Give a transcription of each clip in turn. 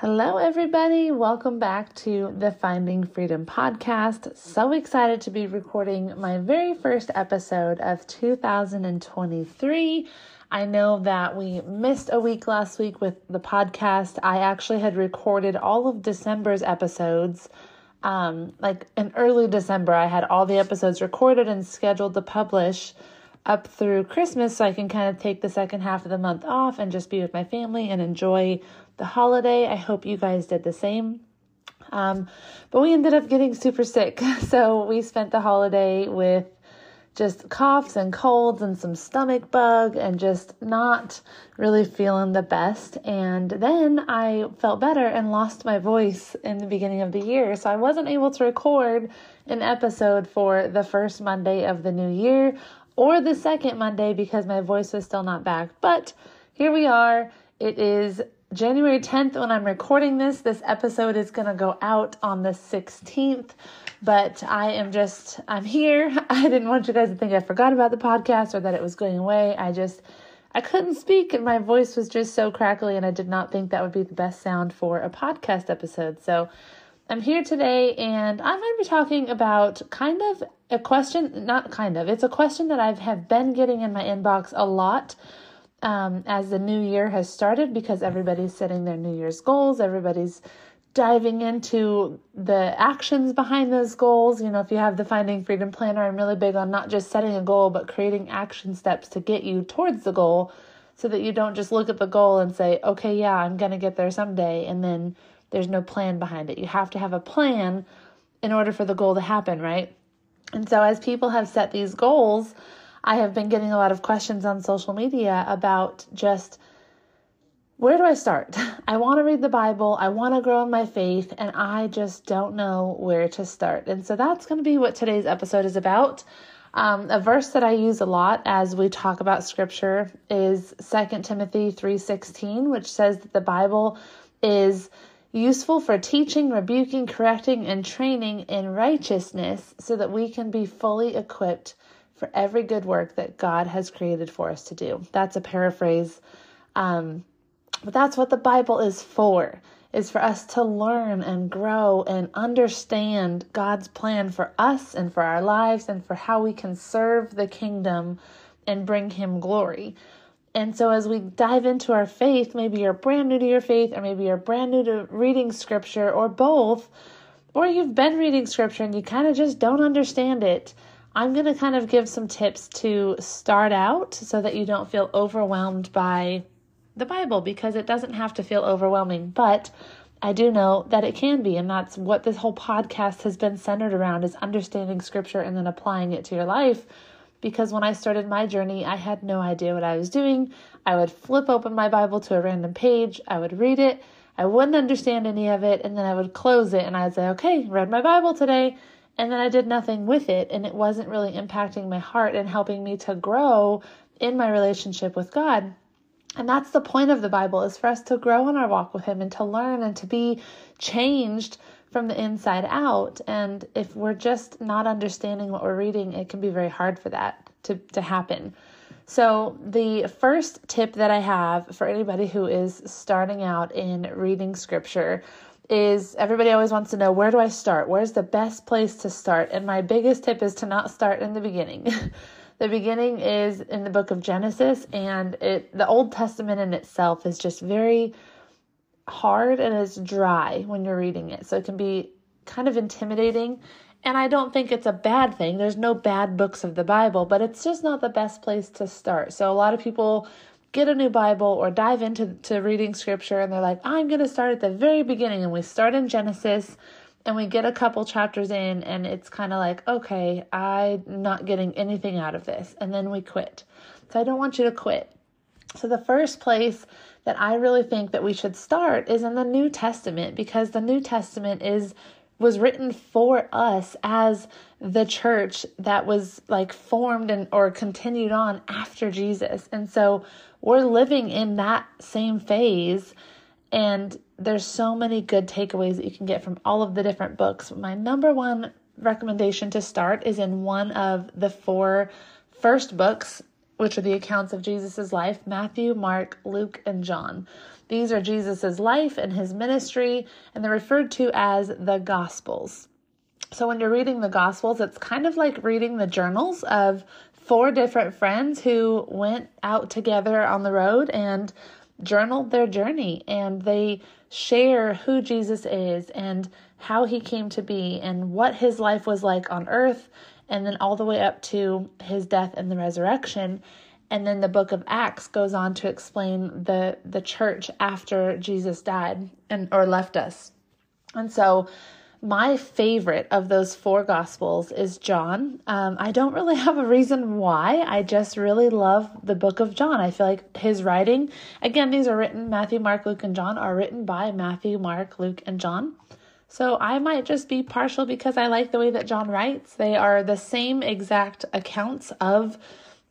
Hello, everybody. Welcome back to the Finding Freedom podcast. So excited to be recording my very first episode of 2023. I know that we missed a week last week with the podcast. I actually had recorded all of December's episodes. Um, like in early December, I had all the episodes recorded and scheduled to publish up through Christmas so I can kind of take the second half of the month off and just be with my family and enjoy the holiday. I hope you guys did the same. Um, but we ended up getting super sick. So we spent the holiday with just coughs and colds and some stomach bug and just not really feeling the best. And then I felt better and lost my voice in the beginning of the year. So I wasn't able to record an episode for the first Monday of the new year or the second Monday because my voice was still not back. But here we are. It is January 10th when I'm recording this. This episode is going to go out on the 16th, but I am just, I'm here. I didn't want you guys to think I forgot about the podcast or that it was going away. I just, I couldn't speak and my voice was just so crackly and I did not think that would be the best sound for a podcast episode. So I'm here today and I'm going to be talking about kind of a question, not kind of, it's a question that I have been getting in my inbox a lot um, as the new year has started because everybody's setting their New Year's goals. Everybody's diving into the actions behind those goals. You know, if you have the Finding Freedom Planner, I'm really big on not just setting a goal, but creating action steps to get you towards the goal so that you don't just look at the goal and say, okay, yeah, I'm going to get there someday, and then there's no plan behind it. You have to have a plan in order for the goal to happen, right? And so, as people have set these goals, I have been getting a lot of questions on social media about just where do I start? I want to read the Bible, I want to grow in my faith, and I just don't know where to start. And so that's going to be what today's episode is about. Um, a verse that I use a lot as we talk about scripture is 2 Timothy 3:16, which says that the Bible is useful for teaching, rebuking, correcting, and training in righteousness so that we can be fully equipped for every good work that God has created for us to do. That's a paraphrase. Um, but that's what the Bible is for, is for us to learn and grow and understand God's plan for us and for our lives and for how we can serve the kingdom and bring him glory. And so, as we dive into our faith, maybe you're brand new to your faith, or maybe you're brand new to reading scripture, or both, or you've been reading scripture and you kind of just don't understand it. I'm going to kind of give some tips to start out so that you don't feel overwhelmed by the Bible because it doesn't have to feel overwhelming, but I do know that it can be, and that's what this whole podcast has been centered around is understanding scripture and then applying it to your life. Because when I started my journey, I had no idea what I was doing. I would flip open my Bible to a random page, I would read it, I wouldn't understand any of it, and then I would close it and I'd say, okay, read my Bible today and then I did nothing with it, and it wasn't really impacting my heart and helping me to grow in my relationship with God. And that's the point of the Bible is for us to grow in our walk with him and to learn and to be changed from the inside out. And if we're just not understanding what we're reading, it can be very hard for that to, to happen. So, the first tip that I have for anybody who is starting out in reading scripture is everybody always wants to know where do I start? Where's the best place to start? And my biggest tip is to not start in the beginning. the beginning is in the book of Genesis and it the Old Testament in itself is just very hard and it's dry when you're reading it. So it can be kind of intimidating And I don't think it's a bad thing. There's no bad books of the Bible, but it's just not the best place to start. So a lot of people get a new Bible or dive into to reading scripture and they're like, I'm going to start at the very beginning. And we start in Genesis and we get a couple chapters in and it's kind of like, okay, I'm not getting anything out of this. And then we quit. So I don't want you to quit. So the first place that I really think that we should start is in the New Testament because the New Testament is was written for us as the church that was like formed and or continued on after Jesus. And so we're living in that same phase and there's so many good takeaways that you can get from all of the different books. My number one recommendation to start is in one of the four first books, which are the accounts of Jesus' life Matthew, Mark, Luke, and John. These are Jesus' life and his ministry, and they're referred to as the Gospels. So when you're reading the Gospels, it's kind of like reading the journals of four different friends who went out together on the road and journaled their journey and they share who Jesus is and how he came to be and what his life was like on earth and then all the way up to his death and the resurrection and then the book of acts goes on to explain the the church after jesus died and or left us. And so my favorite of those four gospels is john. Um, i don't really have a reason why. I just really love the book of john. I feel like his writing again these are written matthew mark luke and john are written by matthew mark luke and john. So I might just be partial because I like the way that John writes. They are the same exact accounts of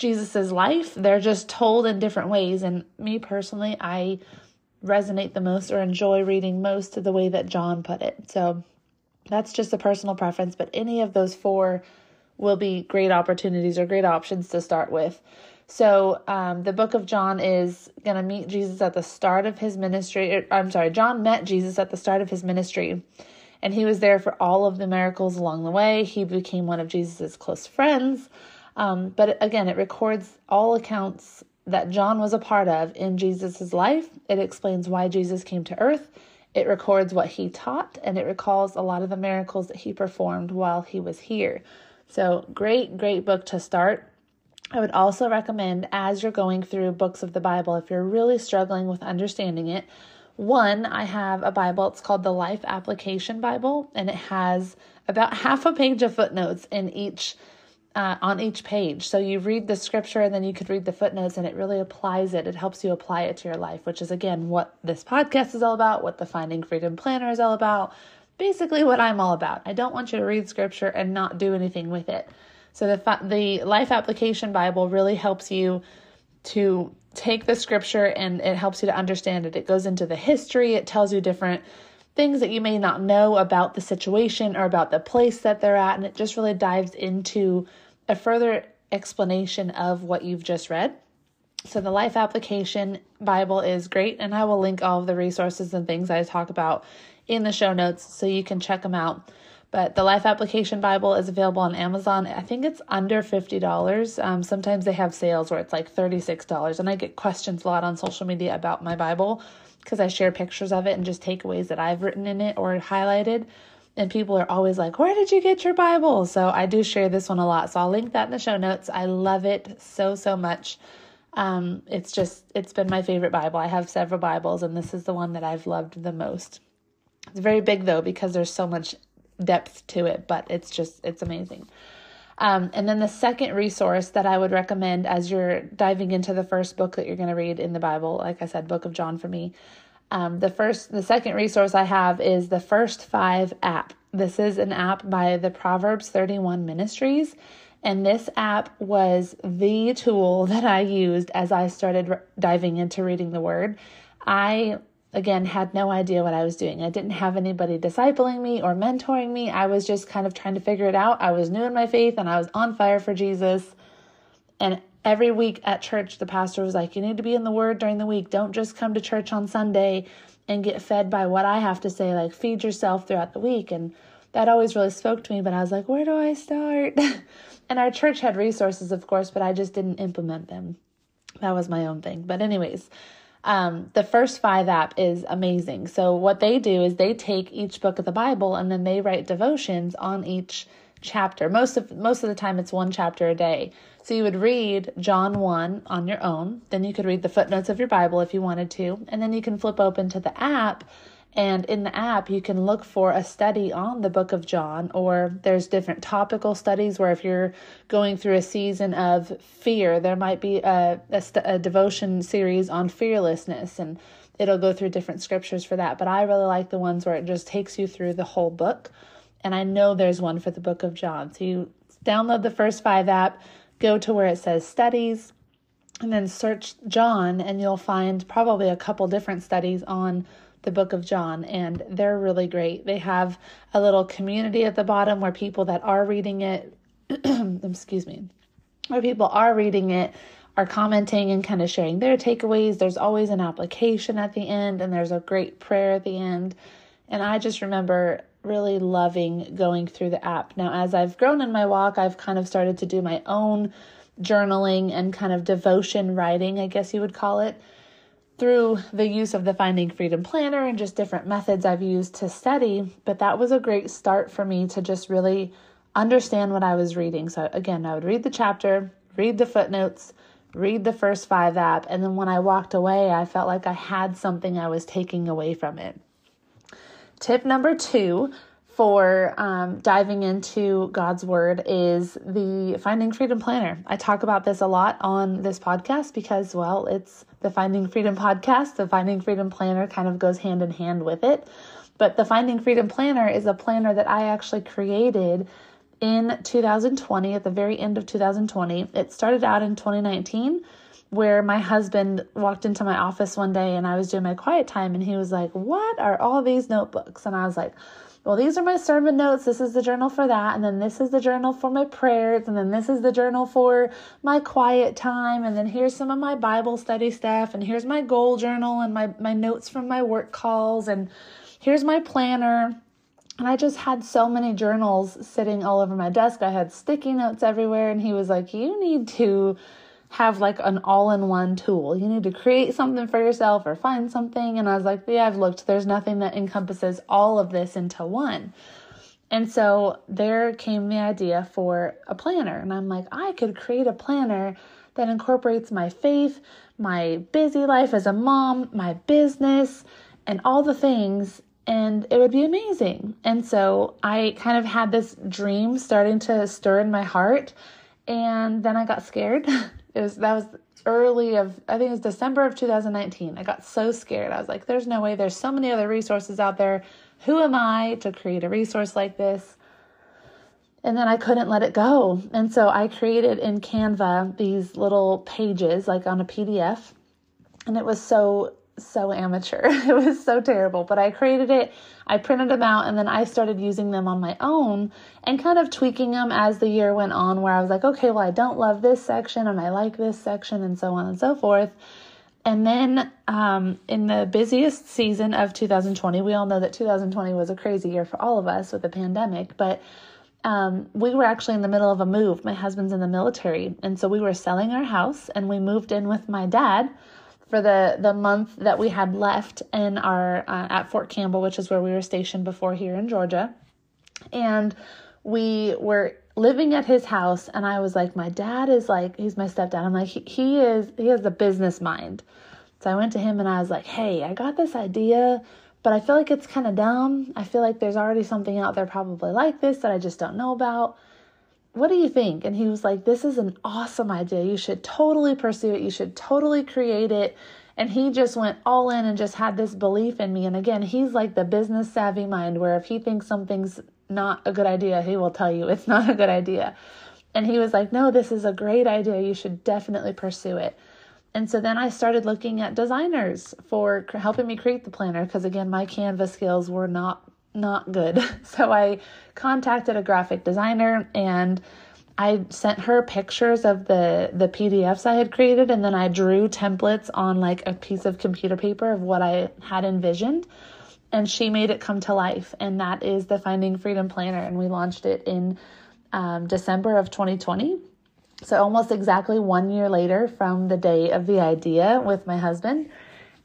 Jesus's life. They're just told in different ways. And me personally, I resonate the most or enjoy reading most of the way that John put it. So that's just a personal preference, but any of those four will be great opportunities or great options to start with. So, um, the book of John is going to meet Jesus at the start of his ministry. Er, I'm sorry, John met Jesus at the start of his ministry, and he was there for all of the miracles along the way. He became one of Jesus's close friends. Um, but again, it records all accounts that John was a part of in Jesus' life. It explains why Jesus came to earth. It records what he taught and it recalls a lot of the miracles that he performed while he was here. So, great, great book to start. I would also recommend as you're going through books of the Bible, if you're really struggling with understanding it, one, I have a Bible. It's called the Life Application Bible, and it has about half a page of footnotes in each uh, on each page. So you read the scripture and then you could read the footnotes and it really applies it. It helps you apply it to your life, which is again what this podcast is all about, what the Finding Freedom Planner is all about, basically what I'm all about. I don't want you to read scripture and not do anything with it. So the the Life Application Bible really helps you to take the scripture and it helps you to understand it. It goes into the history, it tells you different things that you may not know about the situation or about the place that they're at and it just really dives into a further explanation of what you've just read. So, the Life Application Bible is great, and I will link all of the resources and things I talk about in the show notes so you can check them out. But the Life Application Bible is available on Amazon. I think it's under $50. Um, sometimes they have sales where it's like $36. And I get questions a lot on social media about my Bible because I share pictures of it and just takeaways that I've written in it or highlighted and people are always like, Where did you get your Bible? So I do share this one a lot. So I'll link that in the show notes. I love it so, so much. Um, it's just, it's been my favorite Bible. I have several Bibles, and this is the one that I've loved the most. It's very big though, because there's so much depth to it, but it's just, it's amazing. Um, and then the second resource that I would recommend as you're diving into the first book that you're going to read in the Bible, like I said, Book of John for me, um, the first, the second resource I have is the First Five app. This is an app by the Proverbs 31 Ministries. And this app was the tool that I used as I started diving into reading the Word. I, again, had no idea what I was doing. I didn't have anybody discipling me or mentoring me. I was just kind of trying to figure it out. I was new in my faith and I was on fire for Jesus. And every week at church, the pastor was like, You need to be in the Word during the week. Don't just come to church on Sunday and get fed by what I have to say. Like, feed yourself throughout the week. And that always really spoke to me, but I was like, Where do I start? and our church had resources, of course, but I just didn't implement them. That was my own thing. But, anyways, Um, the First Five app is amazing. So, what they do is they take each book of the Bible and then they write devotions on each chapter. Most of most of the time it's one chapter a day. So you would read John 1 on your own, then you could read the footnotes of your Bible if you wanted to, and then you can flip open to the app and in the app, you can look for a study on the book of John, or there's different topical studies where if you're going through a season of fear, there might be a, a, a, devotion series on fearlessness, and it'll go through different scriptures for that. But I really like the ones where it just takes you through the whole book. And I know there's one for the book of John. So you download the first five app, go to where it says studies, and then search John, and you'll find probably a couple different studies on the book of John, and they're really great. They have a little community at the bottom where people that are reading it, excuse me, where people are reading it are commenting and kind of sharing their takeaways. There's always an application at the end, and there's a great prayer at the end. And I just remember really loving going through the app. Now, as I've grown in my walk, I've kind of started to do my own journaling and kind of devotion writing, I guess you would call it through the use of the Finding Freedom Planner and just different methods I've used to study. But that was a great start for me to just really understand what I was reading. So, again, I would read the chapter, read the footnotes, read the first five app, and then when I walked away, I felt like I had something I was taking away from it. Tip number two for um, diving into God's Word is the Finding Freedom Planner. I talk about this a lot on this podcast because, well, it's the Finding Freedom podcast. The Finding Freedom Planner kind of goes hand in hand with it. But the Finding Freedom Planner is a planner that I actually created in 2020, at the very end of 2020. It started out in 2019 where my husband walked into my office one day and I was doing my quiet time and he was like, What are all these notebooks? And I was like, well, these are my sermon notes. This is the journal for that. And then this is the journal for my prayers. And then this is the journal for my quiet time. And then here's some of my Bible study stuff. And here's my goal journal and my, my notes from my work calls. And here's my planner. And I just had so many journals sitting all over my desk. I had sticky notes everywhere. And he was like, You need to have like an all in one tool. You need to create something for yourself or find something. And I was like, yeah, I've looked. There's nothing that encompasses all of this into one. And so there came the idea for a planner. And I'm like, I could create a planner that incorporates my faith, my busy life as a mom, my business, and all the things. And it would be amazing. And so I kind of had this dream starting to stir in my heart. And then I got scared It was that was early of I think it was December of 2019. I got so scared. I was like, there's no way there's so many other resources out there. Who am I to create a resource like this? And then I couldn't let it go. And so I created in Canva these little pages like on a PDF. And it was so so amateur. It was so terrible, but I created it, I printed them out, and then I started using them on my own and kind of tweaking them as the year went on, where I was like, okay, well, I don't love this section and I like this section, and so on and so forth. And then um, in the busiest season of 2020, we all know that 2020 was a crazy year for all of us with the pandemic, but um, we were actually in the middle of a move. My husband's in the military, and so we were selling our house and we moved in with my dad for the the month that we had left in our uh, at Fort Campbell, which is where we were stationed before here in Georgia, and we were living at his house and I was like my dad is like he's my stepdad. I'm like he, he is he has a business mind. So I went to him and I was like hey I got this idea but I feel like it's kind of dumb. I feel like there's already something out there probably like this that I just don't know about what do you think? And he was like, This is an awesome idea. You should totally pursue it. You should totally create it. And he just went all in and just had this belief in me. And again, he's like the business savvy mind where if he thinks something's not a good idea, he will tell you it's not a good idea. And he was like, No, this is a great idea. You should definitely pursue it. And so then I started looking at designers for helping me create the planner because, again, my Canva skills were not not good. So I contacted a graphic designer and I sent her pictures of the the PDFs I had created and then I drew templates on like a piece of computer paper of what I had envisioned and she made it come to life and that is the Finding Freedom Planner and we launched it in um, December of 2020. So almost exactly one year later from the day of the idea with my husband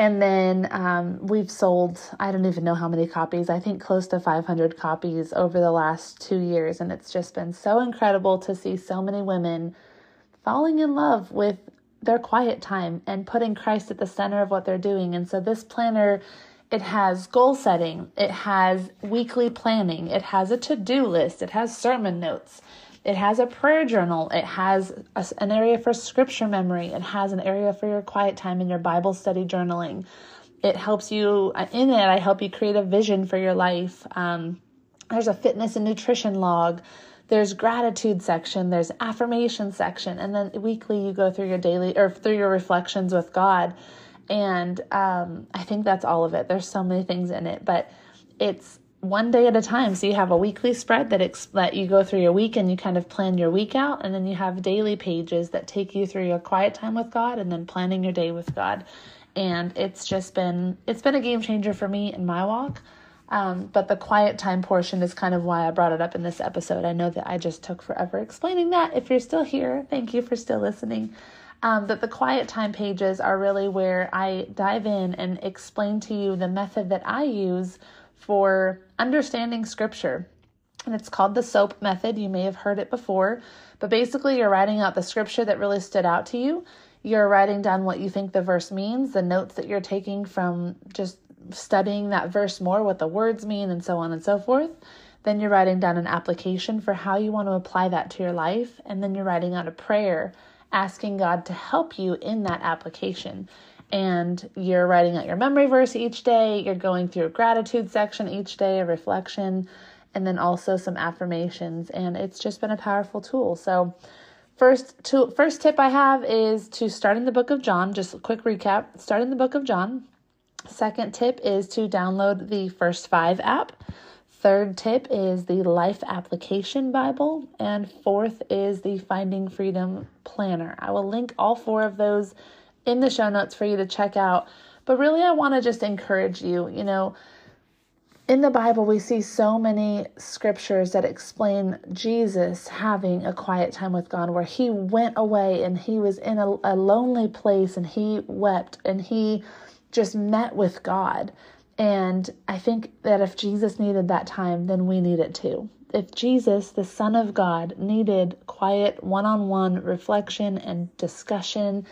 And then um, we've sold, I don't even know how many copies, I think close to 500 copies over the last two years. And it's just been so incredible to see so many women falling in love with their quiet time and putting Christ at the center of what they're doing. And so this planner, it has goal setting, it has weekly planning, it has a to do list, it has sermon notes. It has a prayer journal. It has a, an area for scripture memory. It has an area for your quiet time and your Bible study journaling. It helps you, uh, in it, I help you create a vision for your life. Um, there's a fitness and nutrition log. There's gratitude section. There's affirmation section. And then weekly, you go through your daily or through your reflections with God. And um, I think that's all of it. There's so many things in it, but it's one day at a time. So you have a weekly spread that ex- that you go through your week and you kind of plan your week out, and then you have daily pages that take you through your quiet time with God and then planning your day with God. And it's just been it's been a game changer for me in my walk. Um, but the quiet time portion is kind of why I brought it up in this episode. I know that I just took forever explaining that. If you're still here, thank you for still listening. Um, that the quiet time pages are really where I dive in and explain to you the method that I use for understanding scripture. And it's called the SOAP method. You may have heard it before, but basically, you're writing out the scripture that really stood out to you. You're writing down what you think the verse means, the notes that you're taking from just studying that verse more, what the words mean, and so on and so forth. Then you're writing down an application for how you want to apply that to your life. And then you're writing out a prayer asking God to help you in that application and you're writing out your memory verse each day, you're going through a gratitude section each day, a reflection, and then also some affirmations. And it's just been a powerful tool. So, first, to, first tip I have is to start in the book of John. Just a quick recap start in the book of John. Second tip is to download the First Five app. Third tip is the Life Application Bible. And fourth is the Finding Freedom Planner. I will link all four of those in the show notes for you to check out. But really, I want to just encourage you. You know, in the Bible, we see so many scriptures that explain Jesus having a quiet time with God where he went away and he was in a, a lonely place and he wept and he just met with God. And I think that if Jesus needed that time, then we need it too. If Jesus, the Son of God, needed quiet one on one reflection and discussion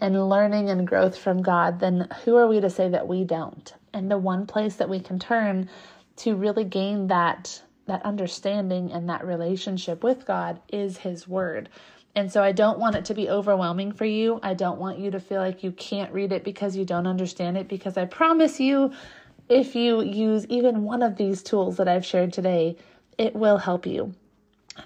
and learning and growth from God, then who are we to say that we don't? And the one place that we can turn to really gain that that understanding and that relationship with God is his word. And so I don't want it to be overwhelming for you. I don't want you to feel like you can't read it because you don't understand it because I promise you if you use even one of these tools that I've shared today, it will help you.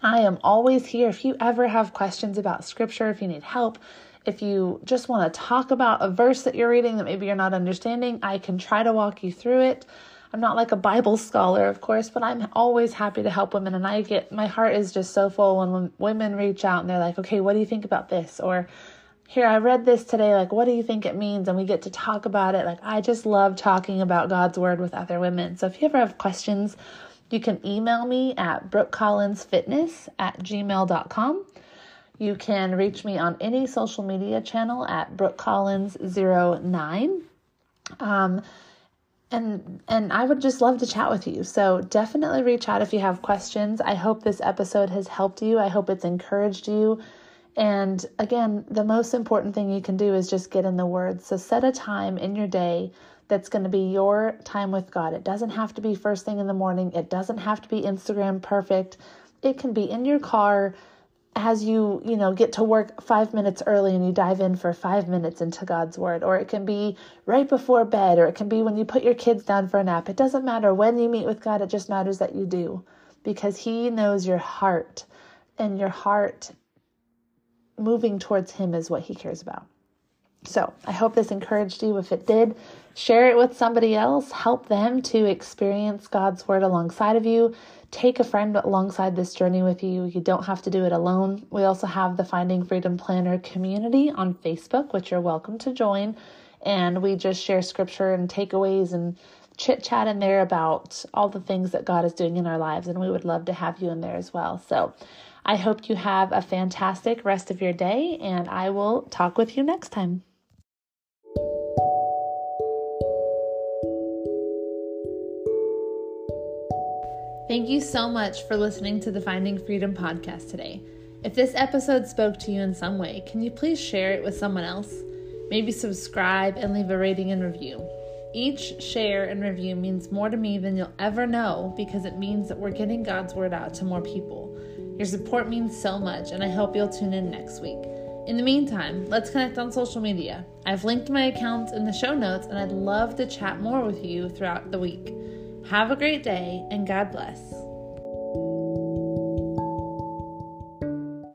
I am always here if you ever have questions about scripture, if you need help, if you just want to talk about a verse that you're reading that maybe you're not understanding, I can try to walk you through it. I'm not like a Bible scholar, of course, but I'm always happy to help women. And I get my heart is just so full when women reach out and they're like, okay, what do you think about this? Or here, I read this today. Like, what do you think it means? And we get to talk about it. Like, I just love talking about God's word with other women. So if you ever have questions, you can email me at brookecollinsfitness at gmail.com. You can reach me on any social media channel at brookecollins09. Um, and and I would just love to chat with you. So definitely reach out if you have questions. I hope this episode has helped you. I hope it's encouraged you. And again, the most important thing you can do is just get in the word. So set a time in your day that's going to be your time with God. It doesn't have to be first thing in the morning. It doesn't have to be Instagram perfect. It can be in your car as you, you know, get to work five minutes early and you dive in for five minutes into God's Word, or it can be right before bed, or it can be when you put your kids down for a nap. It doesn't matter when you meet with God, it just matters that you do because He knows your heart, and your heart moving towards Him is what He cares about. So I hope this encouraged you. If it did, share it with somebody else, help them to experience God's Word alongside of you take a friend alongside this journey with you. You don't have to do it alone. We also have the Finding Freedom Planner community on Facebook, which you're welcome to join. And we just share scripture and takeaways and chit chat in there about all the things that God is doing in our lives. And we would love to have you in there as well. So I hope you have a fantastic rest of your day, and I will talk with you next time. Thank you so much for listening to the Finding Freedom podcast today. If this episode spoke to you in some way, can you please share it with someone else? Maybe subscribe and leave a rating and review. Each share and review means more to me than you'll ever know because it means that we're getting God's word out to more people. Your support means so much, and I hope you'll tune in next week. In the meantime, let's connect on social media. I've linked my accounts in the show notes, and I'd love to chat more with you throughout the week. Have a great day, and God bless.